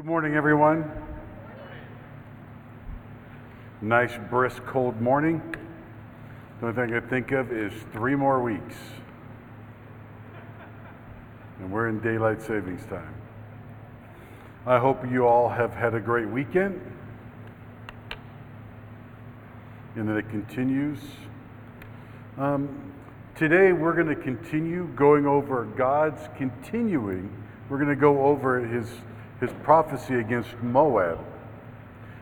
Good morning, everyone. Nice, brisk, cold morning. The only thing I think of is three more weeks. And we're in daylight savings time. I hope you all have had a great weekend and that it continues. Um, today, we're going to continue going over God's continuing. We're going to go over his, his prophecy against Moab.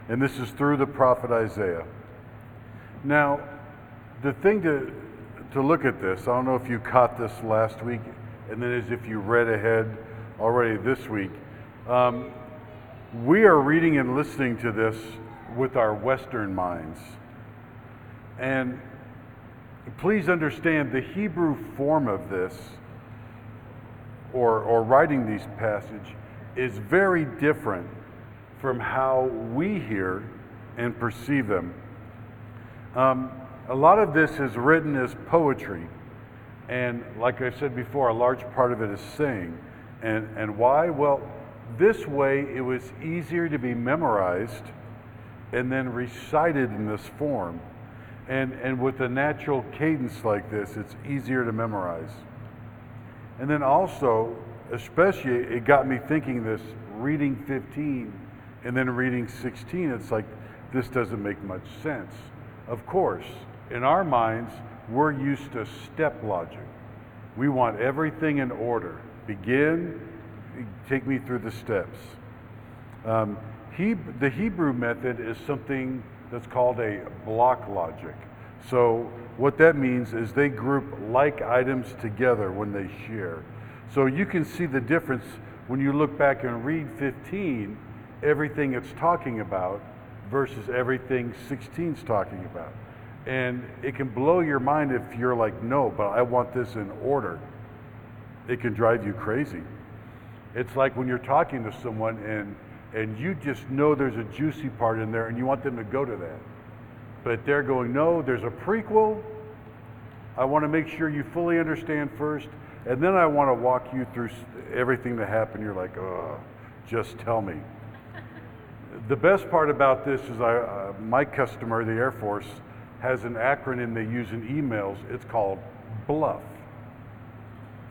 And this is through the prophet Isaiah. Now, the thing to, to look at this, I don't know if you caught this last week, and then as if you read ahead already this week. Um, we are reading and listening to this with our Western minds. And please understand the Hebrew form of this, or, or writing these passages, is very different from how we hear and perceive them. Um, a lot of this is written as poetry, and like I said before, a large part of it is saying. And, and why? Well, this way it was easier to be memorized and then recited in this form. And, and with a natural cadence like this, it's easier to memorize. And then also, especially, it got me thinking this reading 15 and then reading 16, it's like, this doesn't make much sense. Of course, in our minds, we're used to step logic. We want everything in order. Begin, take me through the steps. Um, he, the Hebrew method is something that's called a block logic. So, what that means is they group like items together when they share. So, you can see the difference when you look back and read 15, everything it's talking about versus everything 16 is talking about. And it can blow your mind if you're like, no, but I want this in order. It can drive you crazy. It's like when you're talking to someone and and you just know there's a juicy part in there and you want them to go to that. But they're going, no, there's a prequel. I want to make sure you fully understand first, and then I want to walk you through everything that happened. You're like, oh, just tell me. the best part about this is I, uh, my customer, the Air Force, has an acronym they use in emails. It's called BLUF.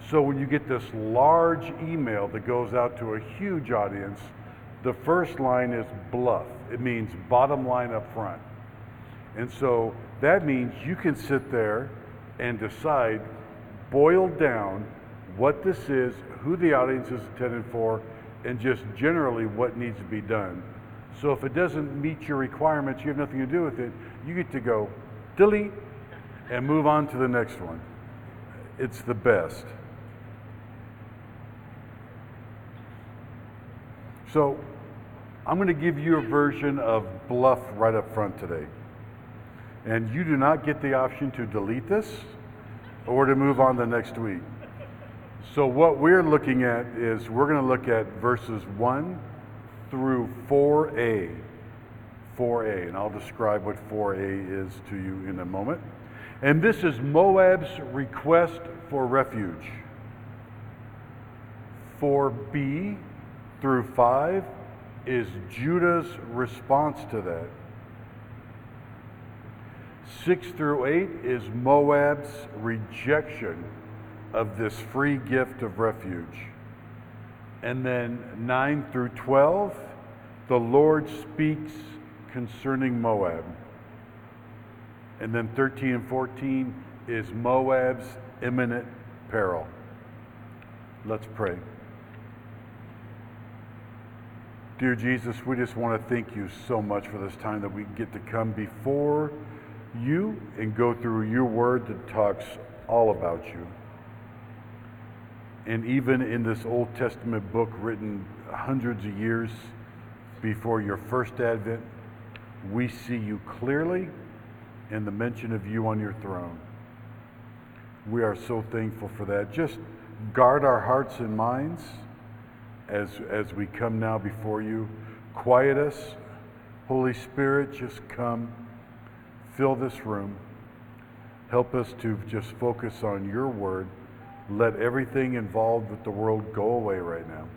So when you get this large email that goes out to a huge audience, the first line is BLUF. It means bottom line up front. And so that means you can sit there and decide, boil down what this is, who the audience is intended for, and just generally what needs to be done. So if it doesn't meet your requirements, you have nothing to do with it, you get to go delete and move on to the next one. It's the best. So I'm going to give you a version of BLUF right up front today. And you do not get the option to delete this or to move on the next week. So, what we're looking at is we're going to look at verses 1 through 4a. 4a, and I'll describe what 4a is to you in a moment. And this is Moab's request for refuge. 4b through 5 is Judah's response to that. 6 through 8 is Moab's rejection of this free gift of refuge. And then 9 through 12, the Lord speaks concerning Moab. And then 13 and 14 is Moab's imminent peril. Let's pray. Dear Jesus, we just want to thank you so much for this time that we get to come before you and go through your word that talks all about you. And even in this Old Testament book written hundreds of years before your first advent, we see you clearly in the mention of you on your throne. We are so thankful for that. Just guard our hearts and minds as, as we come now before you. Quiet us. Holy Spirit, just come, fill this room. Help us to just focus on your word. Let everything involved with the world go away right now.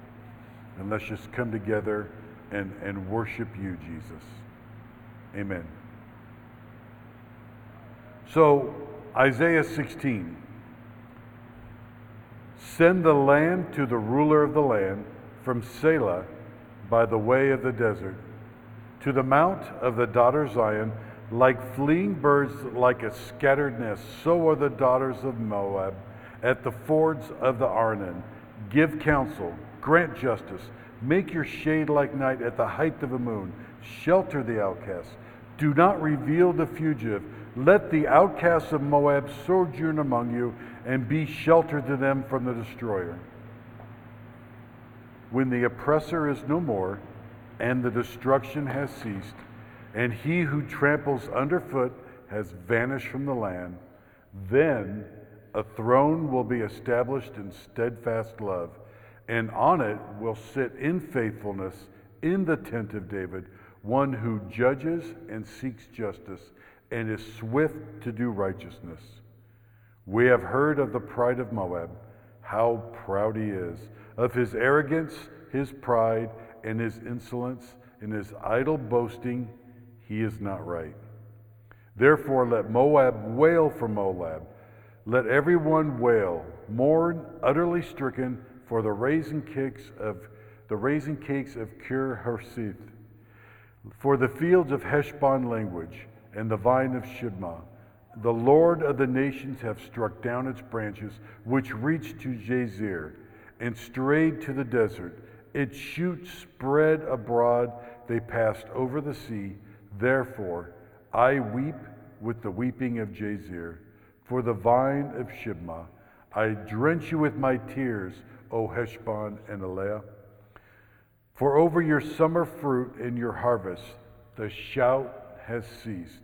And let's just come together and, and worship you, Jesus. Amen. So, Isaiah 16 Send the land to the ruler of the land from Selah by the way of the desert, to the mount of the daughter Zion, like fleeing birds, like a scattered nest, so are the daughters of Moab at the fords of the Arnon. Give counsel, grant justice, make your shade like night at the height of a moon, shelter the outcast. Do not reveal the fugitive. Let the outcasts of Moab sojourn among you and be shelter to them from the destroyer. When the oppressor is no more and the destruction has ceased, and he who tramples underfoot has vanished from the land, then a throne will be established in steadfast love, and on it will sit in faithfulness in the tent of David one who judges and seeks justice and is swift to do righteousness. We have heard of the pride of Moab, how proud he is, of his arrogance, his pride, and his insolence, and his idle boasting he is not right. Therefore, let Moab wail for Moab. Let everyone wail, mourn, utterly stricken for the raisin cakes of the raisin cakes of Kir Hareseth, for the fields of Heshbon language and the vine of Sibmah. The Lord of the nations have struck down its branches, which reached to Jazer and strayed to the desert. Its shoots spread abroad, they passed over the sea. Therefore, I weep with the weeping of Jazer, for the vine of Sibmah. I drench you with my tears, O Heshbon and Elealeh. For over your summer fruit and your harvest, the shout has ceased,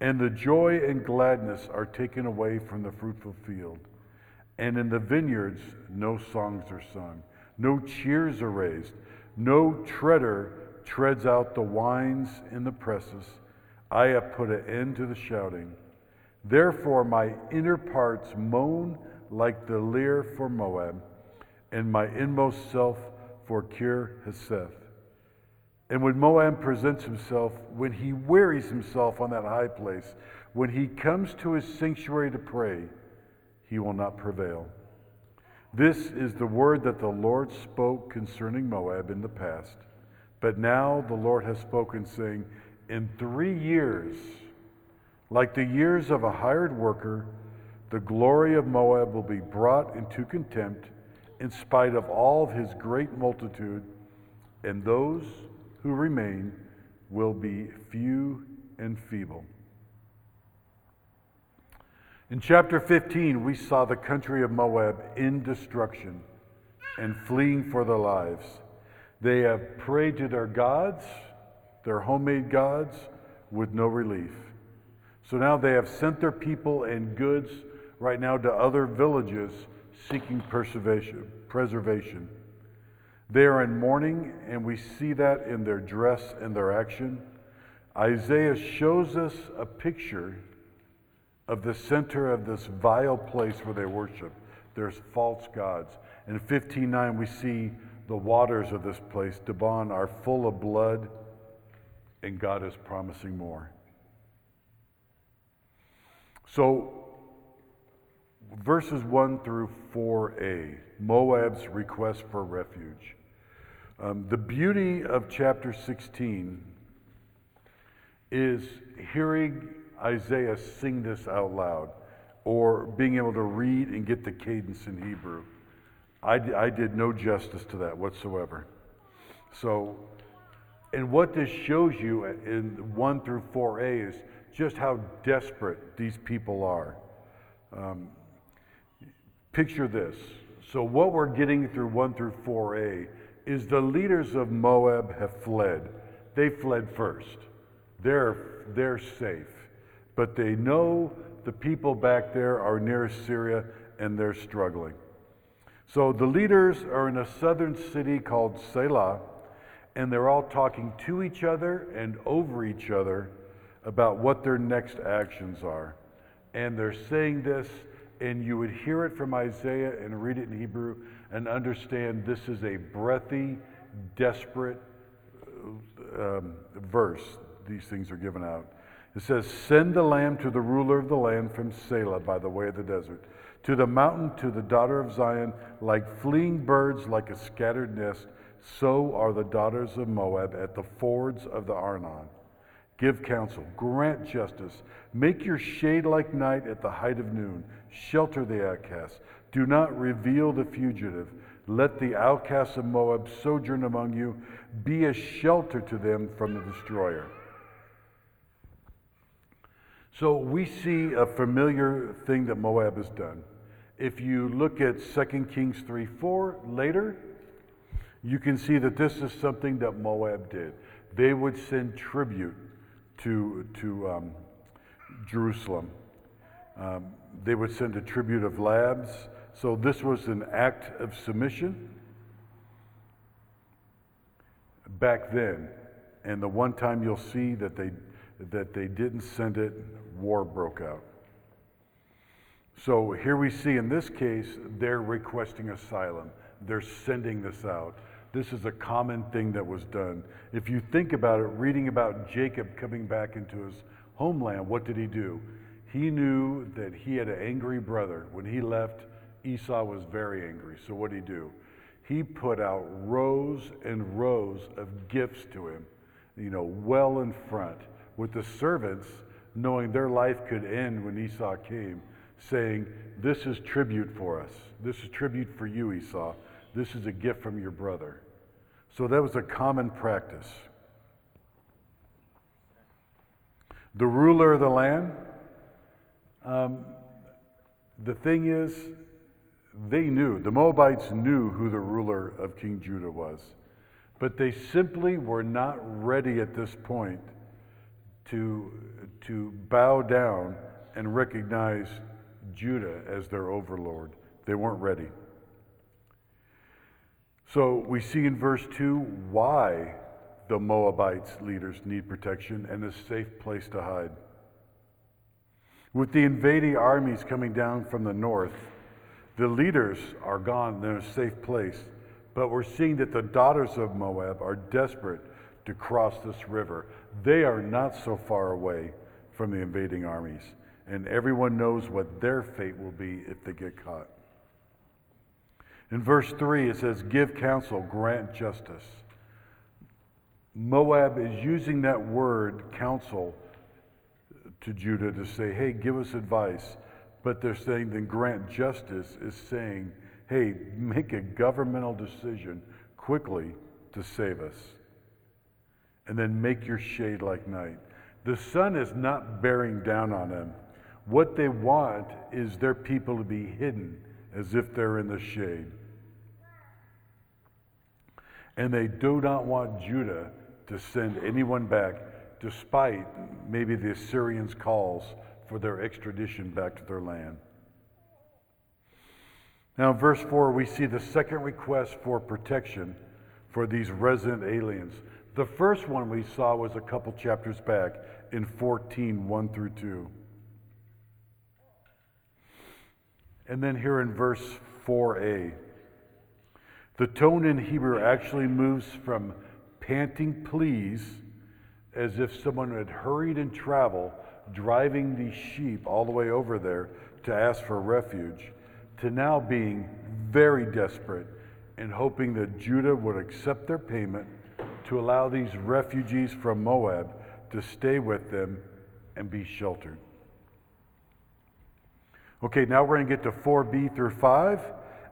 and the joy and gladness are taken away from the fruitful field. And in the vineyards, no songs are sung, no cheers are raised, no treader treads out the wines in the presses. I have put an end to the shouting. Therefore, my inner parts moan like the lyre for Moab, and my inmost self for Kir Hareseth. And when Moab presents himself, when he wearies himself on that high place, when he comes to his sanctuary to pray, he will not prevail. This is the word that the Lord spoke concerning Moab in the past. But now the Lord has spoken, saying, In three years, like the years of a hired worker, the glory of Moab will be brought into contempt in spite of all of his great multitude, and those who remain will be few and feeble. In chapter 15, we saw the country of Moab in destruction and fleeing for their lives. They have prayed to their gods, their homemade gods, with no relief. So now they have sent their people and goods right now to other villages seeking preservation. They are in mourning, and we see that in their dress and their action. Isaiah shows us a picture of the center of this vile place where they worship. There's false gods. In 15:9 we see the waters of this place, Dibon, are full of blood, and God is promising more. So, verses 1 through 4a, Moab's request for refuge. Um, the beauty of chapter 16 is hearing Isaiah sing this out loud or being able to read and get the cadence in Hebrew. I, I did no justice to that whatsoever. So, and what this shows you in 1 through 4a is just how desperate these people are. Um, picture this. So, what we're getting through 1 through 4a is the leaders of Moab have fled. They fled first. They're, they're safe. But they know the people back there are near Syria and they're struggling. So the leaders are in a southern city called Selah, and they're all talking to each other and over each other about what their next actions are. And they're saying this, and you would hear it from Isaiah and read it in Hebrew and understand this is a breathy desperate uh, um, verse these things are given out. It says, Send the lamb to the ruler of the land from Selah by the way of the desert, to the mountain, to the daughter of Zion, like fleeing birds, like a scattered nest, so are the daughters of Moab at the fords of the Arnon. Give counsel, grant justice, make your shade like night at the height of noon, shelter the outcast, do not reveal the fugitive. Let the outcasts of Moab sojourn among you, be a shelter to them from the destroyer. So we see a familiar thing that Moab has done. If you look at 2 Kings 3 4 later, you can see that this is something that Moab did. They would send tribute to, to um, Jerusalem. Um, they would send a tribute of labs. So this was an act of submission back then. And the one time you'll see that they, that they didn't send it, war broke out. So here we see in this case, they're requesting asylum. They're sending this out. This is a common thing that was done. If you think about it, reading about Jacob coming back into his homeland, what did he do? He knew that he had an angry brother. When he left, Esau was very angry. So what did he do? He put out rows and rows of gifts to him, you know, well in front, with the servants knowing their life could end when Esau came, saying, This is tribute for us. This is tribute for you, Esau. This is a gift from your brother. So that was a common practice. The ruler of the land, um, the thing is, they knew, the Moabites knew who the ruler of King Judah was, but they simply were not ready at this point to, to bow down and recognize Judah as their overlord. They weren't ready. So we see in verse 2 why the Moabites leaders need protection and a safe place to hide. With the invading armies coming down from the north, the leaders are gone, they're in a safe place. But we're seeing that the daughters of Moab are desperate to cross this river. They are not so far away from the invading armies, and everyone knows what their fate will be if they get caught. In verse 3, it says, Give counsel, grant justice. Moab is using that word, counsel, to Judah to say, Hey, give us advice. But they're saying, then grant justice is saying, Hey, make a governmental decision quickly to save us. And then make your shade like night. The sun is not bearing down on them. What they want is their people to be hidden as if they're in the shade. And they do not want Judah to send anyone back, despite maybe the Assyrians' calls for their extradition back to their land. Now, in verse 4, we see the second request for protection for these resident aliens. The first one we saw was a couple chapters back in 14, 1 through 2. And then here in verse 4a, the tone in Hebrew actually moves from panting pleas, as if someone had hurried in travel, driving these sheep all the way over there to ask for refuge, to now being very desperate and hoping that Judah would accept their payment to allow these refugees from Moab to stay with them and be sheltered. Okay, now we're going to get to 4b through 5.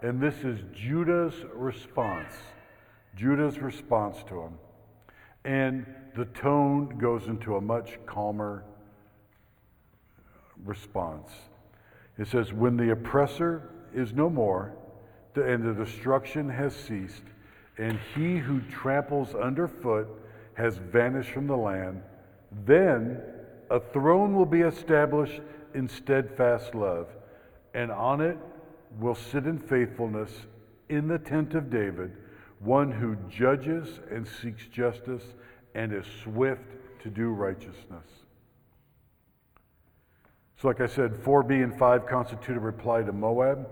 And this is Judah's response. Judah's response to him. And the tone goes into a much calmer response. It says, When the oppressor is no more, and the destruction has ceased, and he who tramples underfoot has vanished from the land, then a throne will be established in steadfast love, and on it will sit in faithfulness in the tent of David, one who judges and seeks justice and is swift to do righteousness. So, like I said, 4b and 5 constitute a reply to Moab.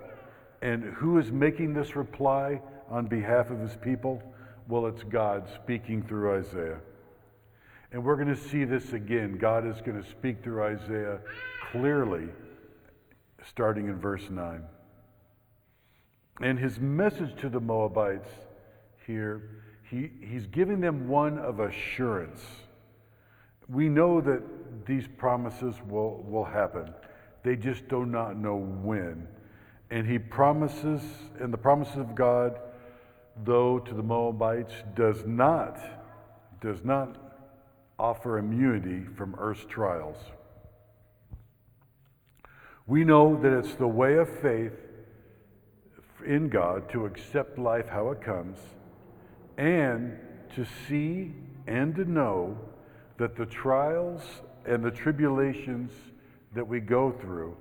And who is making this reply on behalf of his people? Well, it's God speaking through Isaiah. And we're going to see this again. God is going to speak through Isaiah clearly, starting in verse 9. And his message to the Moabites here, he, he's giving them one of assurance. We know that these promises will, will happen, they just do not know when. And he promises, and the promises of God, though to the Moabites, does not, does not offer immunity from earth's trials. We know that it's the way of faith in God to accept life how it comes and to see and to know that the trials and the tribulations that we go through,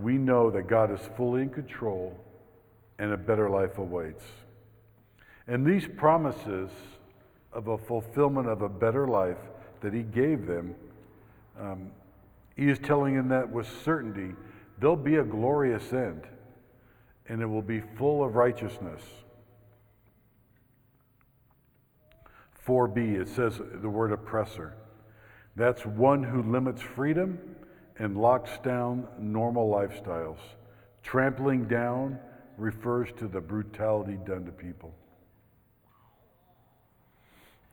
we know that God is fully in control and a better life awaits. And these promises of a fulfillment of a better life that He gave them, um, He is telling them that with certainty there'll be a glorious end and it will be full of righteousness. 4b, it says the word oppressor. That's one who limits freedom and locks down normal lifestyles. Trampling down refers to the brutality done to people.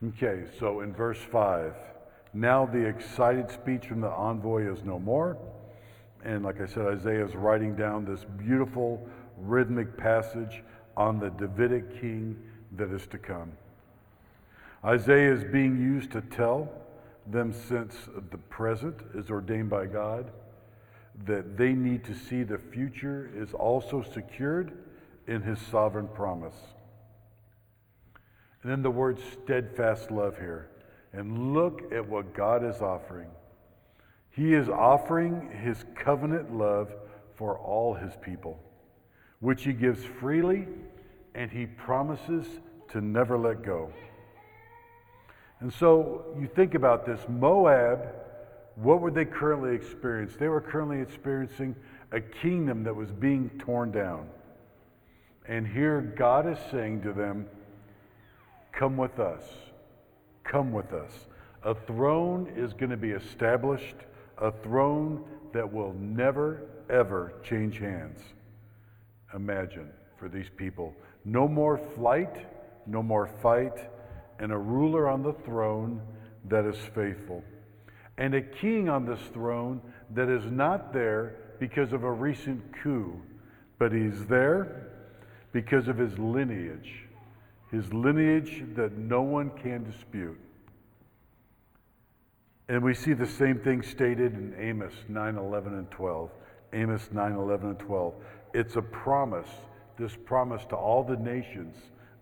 Okay, so in verse 5, now the excited speech from the envoy is no more. And like I said, Isaiah is writing down this beautiful rhythmic passage on the Davidic king that is to come. Isaiah is being used to tell them, since the present is ordained by God, that they need to see the future is also secured in his sovereign promise. And then the word steadfast love here. And look at what God is offering. He is offering his covenant love for all his people, which he gives freely and he promises to never let go. And so you think about this Moab, what were they currently experiencing? They were currently experiencing a kingdom that was being torn down. And here God is saying to them, Come with us. Come with us. A throne is going to be established, a throne that will never, ever change hands. Imagine for these people. No more flight, no more fight, and a ruler on the throne that is faithful. And a king on this throne that is not there because of a recent coup, but he's there because of his lineage his lineage that no one can dispute. And we see the same thing stated in Amos 9 11 and 12. Amos 9 11 and 12. It's a promise, this promise to all the nations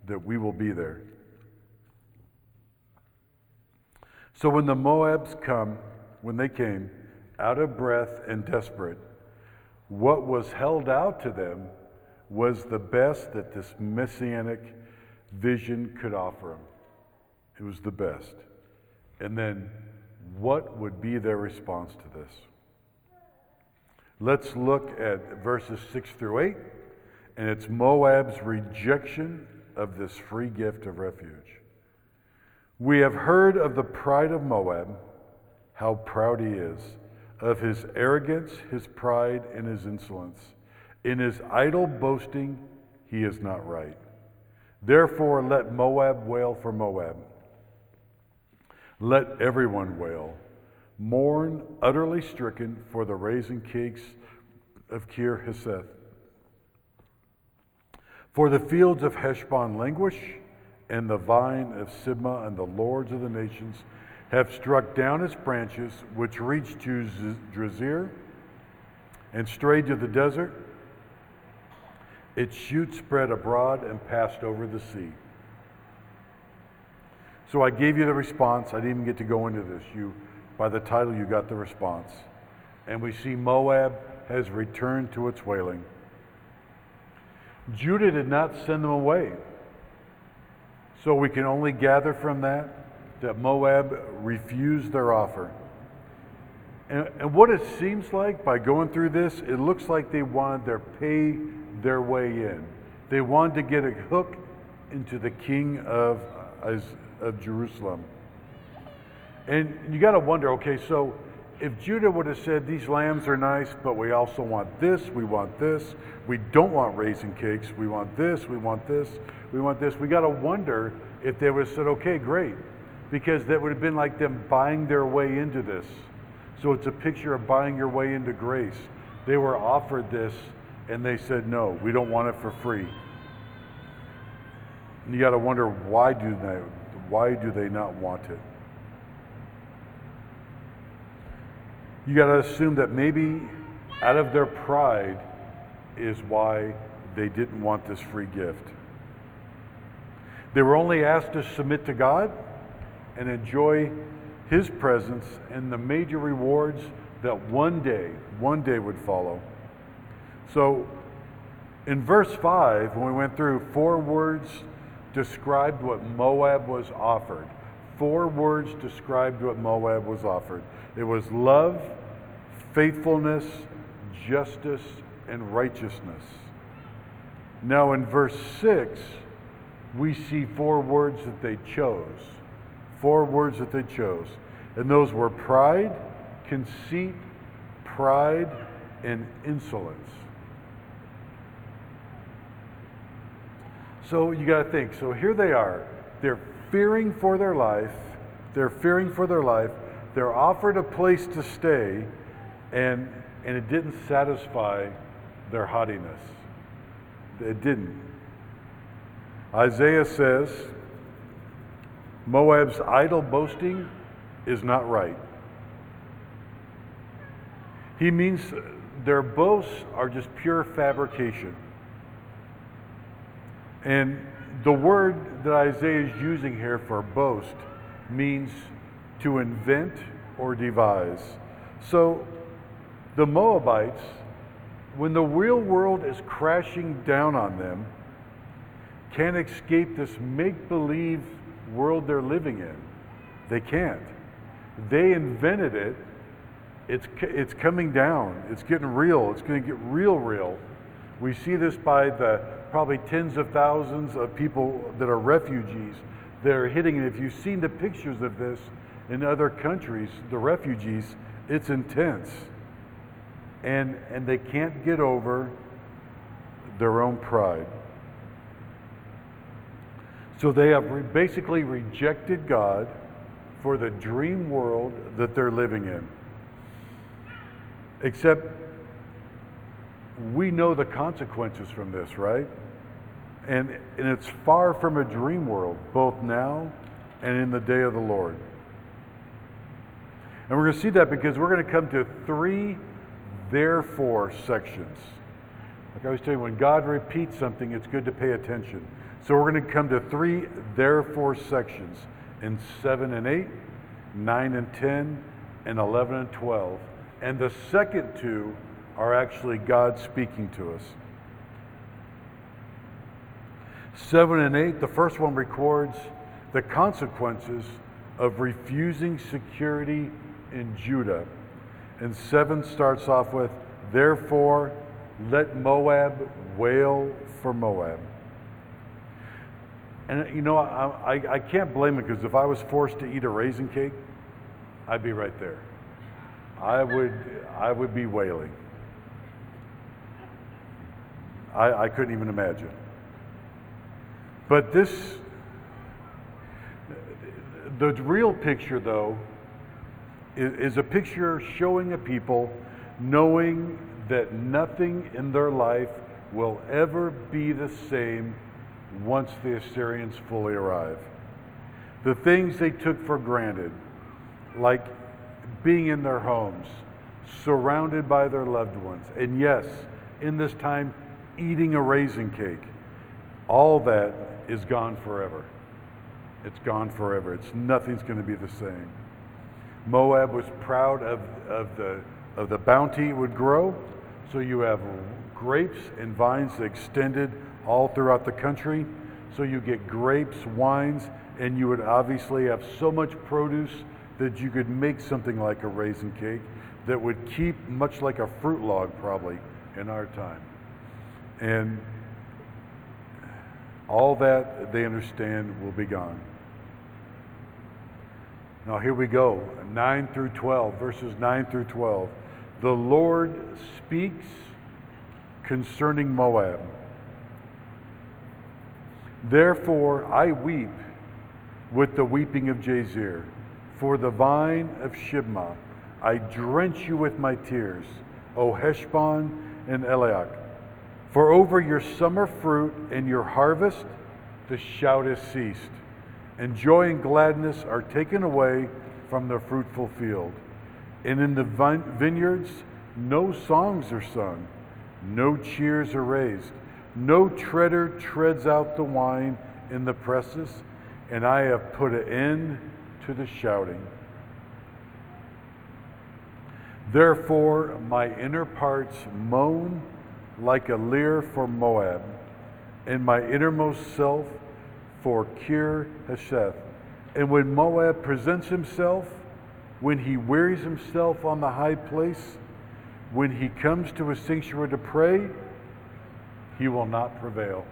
that we will be there. So when the Moabs come, when they came, out of breath and desperate, what was held out to them was the best that this messianic vision could offer them. It was the best. And then, what would be their response to this? Let's look at verses 6 through 8, and it's Moab's rejection of this free gift of refuge. We have heard of the pride of Moab, how proud he is, of his arrogance, his pride, and his insolence. In his idle boasting, he is not right. Therefore, let Moab wail for Moab. Let everyone wail. Mourn, utterly stricken, for the raisin cakes of Kir. For the fields of Heshbon languish, and the vine of Sibmah and the lords of the nations have struck down its branches, which reached to Jazer and strayed to the desert its shoot spread abroad and passed over the sea. So I gave you the response. I didn't even get to go into this. You, by the title, you got the response. And we see Moab has returned to its wailing. Judah did not send them away. So we can only gather from that that Moab refused their offer. And, and what it seems like by going through this, it looks like they wanted their pay their way in. They wanted to get a hook into the king of, of Jerusalem. And you got to wonder okay, so if Judah would have said, These lambs are nice, but we also want this, we want this, we don't want raisin cakes, we want this, we want this, we want this, we got to wonder if they would have said, Okay, great. Because that would have been like them buying their way into this. So it's a picture of buying your way into grace. They were offered this and they said, No, we don't want it for free. And you got to wonder why do they why do they not want it? You got to assume that maybe out of their pride is why they didn't want this free gift. They were only asked to submit to God and enjoy His presence and the major rewards that one day, one day would follow. So, in verse 5, when we went through, four words described what Moab was offered. Four words described what Moab was offered it was love, faithfulness, justice, and righteousness. Now, in verse 6, we see four words that they chose. Four words that they chose. And those were pride, conceit, pride, and insolence. So you got to think. So here they are. They're fearing for their life. They're fearing for their life. They're offered a place to stay, and, and it didn't satisfy their haughtiness. It didn't. Isaiah says Moab's idle boasting is not right. He means their boasts are just pure fabrication. And the word that Isaiah is using here for boast means to invent or devise. So the Moabites, when the real world is crashing down on them, can't escape this make believe world they're living in. They can't. They invented it. It's, it's coming down. It's getting real. It's going to get real, real. We see this by the probably tens of thousands of people that are refugees that are hitting it. If you've seen the pictures of this in other countries, the refugees, it's intense. And, and they can't get over their own pride. So they have re- basically rejected God for the dream world that they're living in. Except we know the consequences from this, right? And, and it's far from a dream world, both now and in the day of the Lord. And we're going to see that because we're going to come to three therefore sections. Like I was telling you, when God repeats something, it's good to pay attention. So we're going to come to three therefore sections in 7 and 8, 9 and 10, and 11 and 12. And the second two are actually God speaking to us. 7 and 8, the first one records the consequences of refusing security in Judah. And 7 starts off with, Therefore, let Moab wail for Moab. And you know, I, I, I can't blame it because if I was forced to eat a raisin cake, I'd be right there. I would, I would be wailing. I, I couldn't even imagine. But this, the real picture, though, is, is a picture showing a people knowing that nothing in their life will ever be the same once the Assyrians fully arrive. The things they took for granted, like being in their homes, surrounded by their loved ones, and yes, in this time, eating a raisin cake, all that is gone forever. It's gone forever. It's nothing's going to be the same. Moab was proud of, of, the, of the bounty it would grow. So you have grapes and vines extended all throughout the country. So you get grapes, wines, and you would obviously have so much produce that you could make something like a raisin cake that would keep much like a fruit log probably in our time. And All that they understand will be gone. Now, here we go 9 through 12, verses 9 through 12. The Lord speaks concerning Moab. Therefore, I weep with the weeping of Jazer. For the vine of Sibmah, I drench you with my tears, O Heshbon and Elealeh. For over your summer fruit and your harvest, the shout has ceased and joy and gladness are taken away from the fruitful field. And in the vineyards, no songs are sung, no cheers are raised, no treader treads out the wine in the presses, and I have put an end to the shouting. Therefore, my inner parts moan like a lyre for Moab, and my innermost self for Kir Hesheth. And when Moab presents himself, when he wearies himself on the high place, when he comes to a sanctuary to pray, he will not prevail.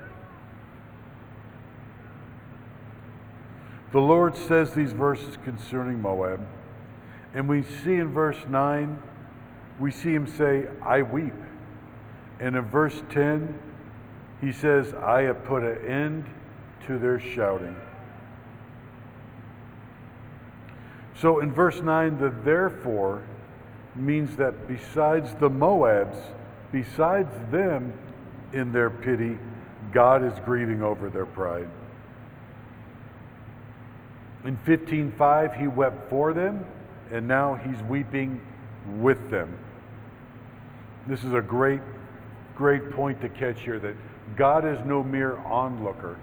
The Lord says these verses concerning Moab, and we see in verse 9, we see him say, I weep. And in verse 10, he says, I have put an end to their shouting. So in verse 9, the therefore means that besides the Moabs, besides them in their pity, God is grieving over their pride. In 15:5 he wept for them and now he's weeping with them. This is a great great point to catch here that God is no mere onlooker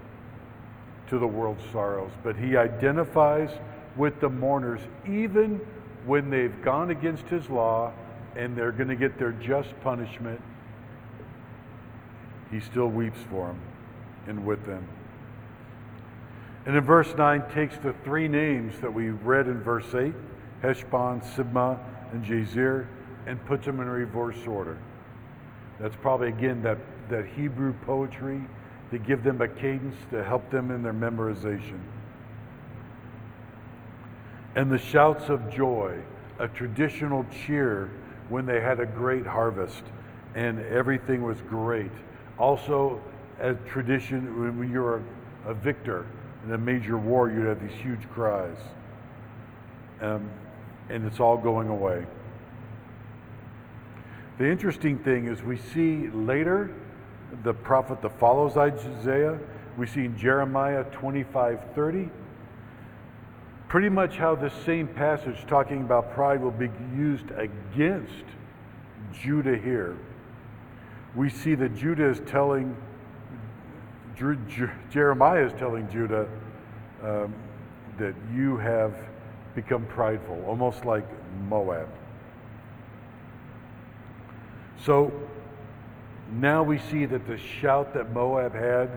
to the world's sorrows, but he identifies with the mourners even when they've gone against his law and they're going to get their just punishment. He still weeps for them and with them. And in verse 9 takes the three names that we read in verse 8, Heshbon, Sibmah, and Jazer, and puts them in reverse order. That's probably again that, that Hebrew poetry to give them a cadence to help them in their memorization. And the shouts of joy, a traditional cheer when they had a great harvest and everything was great. Also, a tradition when you're a, a victor in a major war, you'd have these huge cries. Um, and it's all going away. The interesting thing is, we see later the prophet that follows Isaiah. We see in Jeremiah 25 30. Pretty much how this same passage talking about pride will be used against Judah here. We see that Judah is telling, Jeremiah is telling Judah um, that you have become prideful, almost like Moab. So now we see that the shout that Moab had,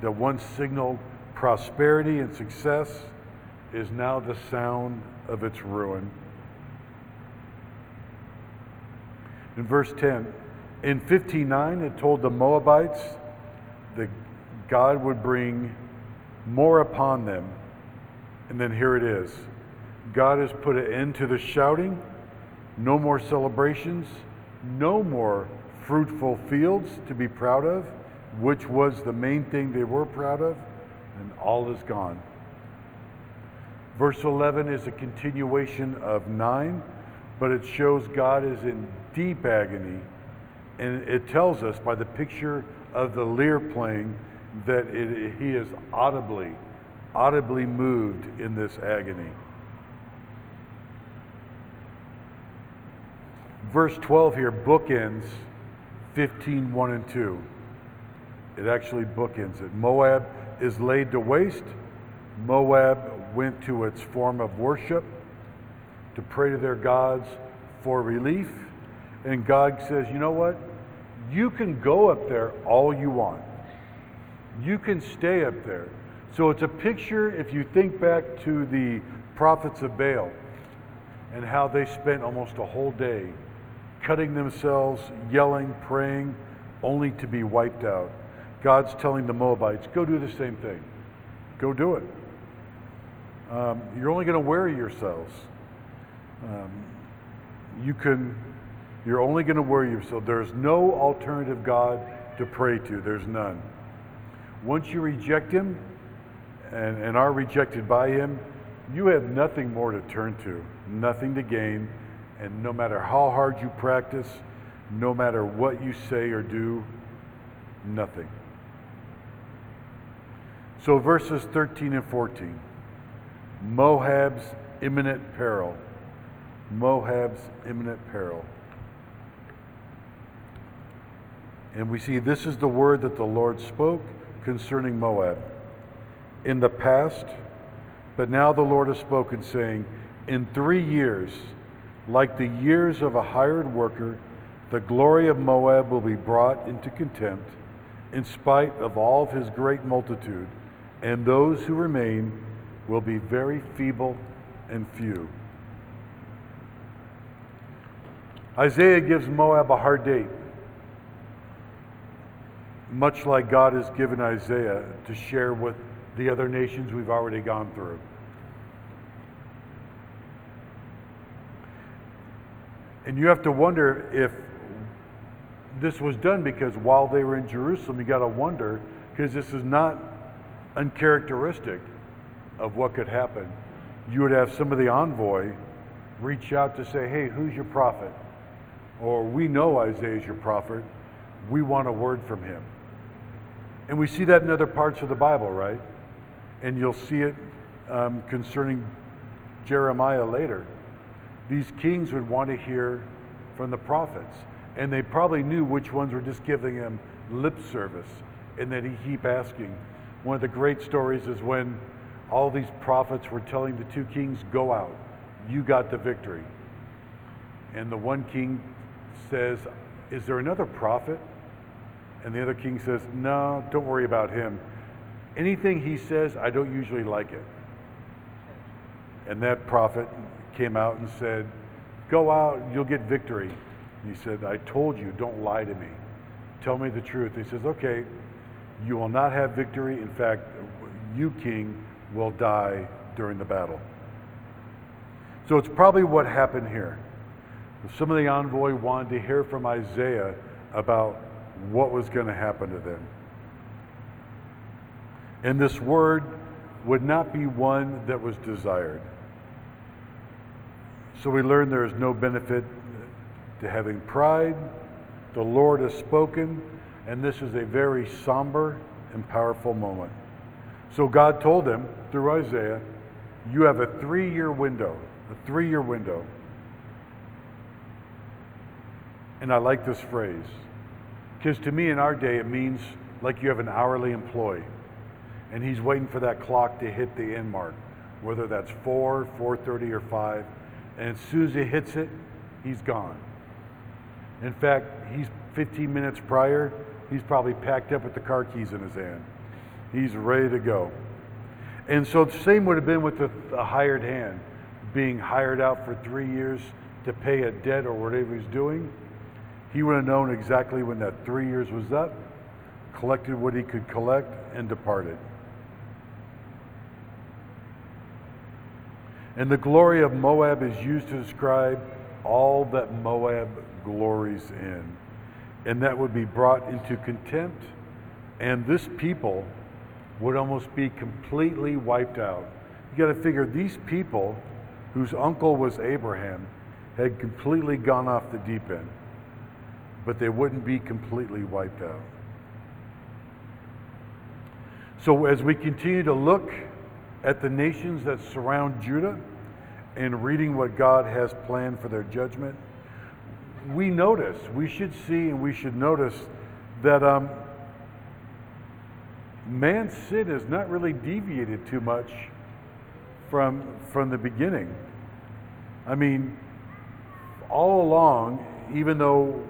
that once signaled prosperity and success, is now the sound of its ruin. In verse 10, in 59, it told the Moabites that God would bring more upon them. And then here it is God has put an end to the shouting, no more celebrations, no more fruitful fields to be proud of, which was the main thing they were proud of, and all is gone. Verse 11 is a continuation of 9, but it shows God is in deep agony, and it tells us by the picture of the lyre playing that it, he is audibly, audibly moved in this agony. Verse 12 here bookends 15, 1 and 2. It actually bookends it. Moab is laid to waste. Moab went to its form of worship to pray to their gods for relief. And God says, you know what? You can go up there all you want. You can stay up there. So it's a picture, if you think back to the prophets of Baal and how they spent almost a whole day cutting themselves, yelling, praying, only to be wiped out. God's telling the Moabites, go do the same thing. Go do it. Um, you're only going to weary yourselves. Um, you can, you're only going to worry yourself. There's no alternative God to pray to. There's none. Once you reject Him and, and are rejected by Him, you have nothing more to turn to, nothing to gain. And no matter how hard you practice, no matter what you say or do, nothing. So, verses 13 and 14 Moab's imminent peril. Moab's imminent peril. And we see this is the word that the Lord spoke concerning Moab. In the past, but now the Lord has spoken, saying, In three years, like the years of a hired worker, the glory of Moab will be brought into contempt, in spite of all of his great multitude, and those who remain will be very feeble and few. Isaiah gives Moab a hard date, much like God has given Isaiah to share with the other nations we've already gone through. And you have to wonder if this was done because while they were in Jerusalem, you got to wonder because this is not uncharacteristic of what could happen. You would have some of the envoy reach out to say, Hey, who's your prophet? Or we know Isaiah's your prophet. We want a word from him. And we see that in other parts of the Bible, right? And you'll see it um, concerning Jeremiah later. These kings would want to hear from the prophets, and they probably knew which ones were just giving him lip service, and that he keep asking. One of the great stories is when all these prophets were telling the two kings, Go out, you got the victory. And the one king says, Is there another prophet? And the other king says, No, don't worry about him. Anything he says, I don't usually like it. And that prophet came out and said, Go out, you'll get victory. he said, I told you, don't lie to me. Tell me the truth. He says, Okay, you will not have victory. In fact, you, king, will die during the battle. So it's probably what happened here. Some of the envoy wanted to hear from Isaiah about what was going to happen to them. And this word would not be one that was desired. So we learn there is no benefit to having pride. The Lord has spoken, and this is a very somber and powerful moment. So God told them through Isaiah, You have a three year window, a three year window. And I like this phrase because to me in our day it means like you have an hourly employee and he's waiting for that clock to hit the end mark, whether that's 4, 4.30 or 5. And as soon as he hits it, he's gone. In fact, he's 15 minutes prior, he's probably packed up with the car keys in his hand. He's ready to go. And so the same would have been with the, the hired hand, being hired out for three years to pay a debt or whatever he's doing. He would have known exactly when that three years was up, collected what he could collect, and departed. And the glory of Moab is used to describe all that Moab glories in. And that would be brought into contempt. And this people would almost be completely wiped out. You got to figure these people, whose uncle was Abraham, had completely gone off the deep end, but they wouldn't be completely wiped out. So, as we continue to look at the nations that surround Judah and reading what God has planned for their judgment, we notice, we should see and we should notice that um, man's sin has not really deviated too much from, from the beginning. I mean, all along, even though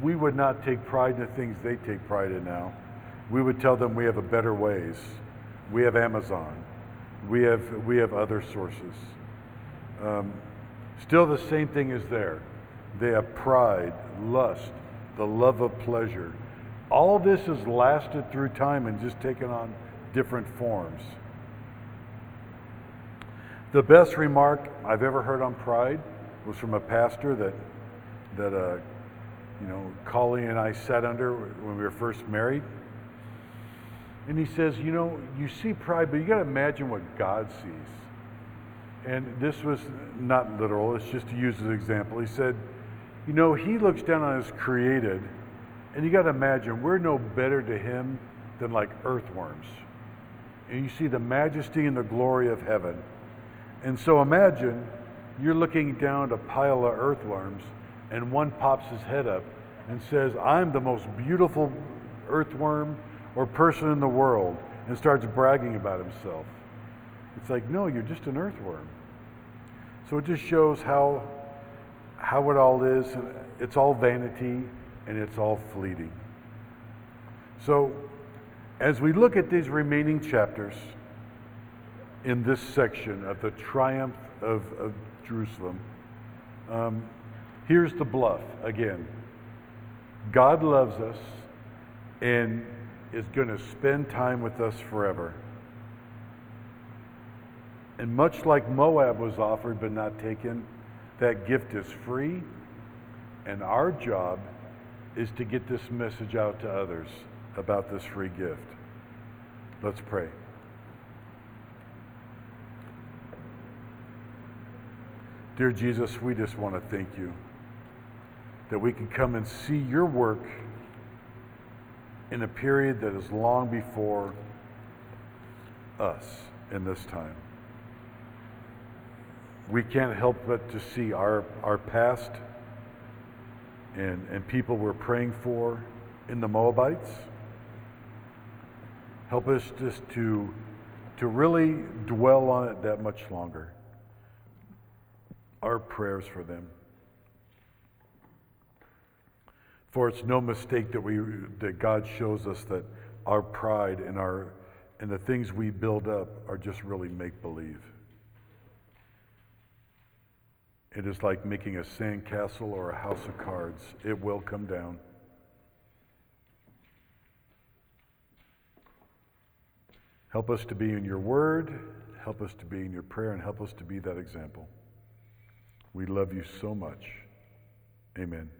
we would not take pride in the things they take pride in now, we would tell them we have a better ways. We have Amazon. We have, we have other sources. Um, still, the same thing is there. They have pride, lust, the love of pleasure, All this has lasted through time and just taken on different forms. The best remark I've ever heard on pride was from a pastor that that uh, you know Colleen and I sat under when we were first married. And he says, you know, you see pride, but you got to imagine what God sees. And this was not literal, it's just to use as an example. He said, you know, he looks down on his created, and you got to imagine we're no better to him than like earthworms. And you see the majesty and the glory of heaven. And so imagine you're looking down at a pile of earthworms, and one pops his head up and says, I'm the most beautiful earthworm or person in the world, and starts bragging about himself. It's like, no, you're just an earthworm. So it just shows how, how it all is. It's all vanity and it's all fleeting. So as we look at these remaining chapters in this section of the triumph of, of Jerusalem, um, here's the BLUF again. God loves us and is going to spend time with us forever. And much like Moab was offered but not taken, that gift is free. And our job is to get this message out to others about this free gift. Let's pray. Dear Jesus, we just want to thank you that we can come and see your work in a period that is long before us in this time we can't help but to see our, our past and, and people we're praying for in the Moabites. Help us just to, to really dwell on it that much longer. Our prayers for them. For it's no mistake that we that God shows us that our pride and our and the things we build up are just really make believe. It is like making a sandcastle or a house of cards. It will come down. Help us to be in your word, help us to be in your prayer, and help us to be that example. We love you so much. Amen.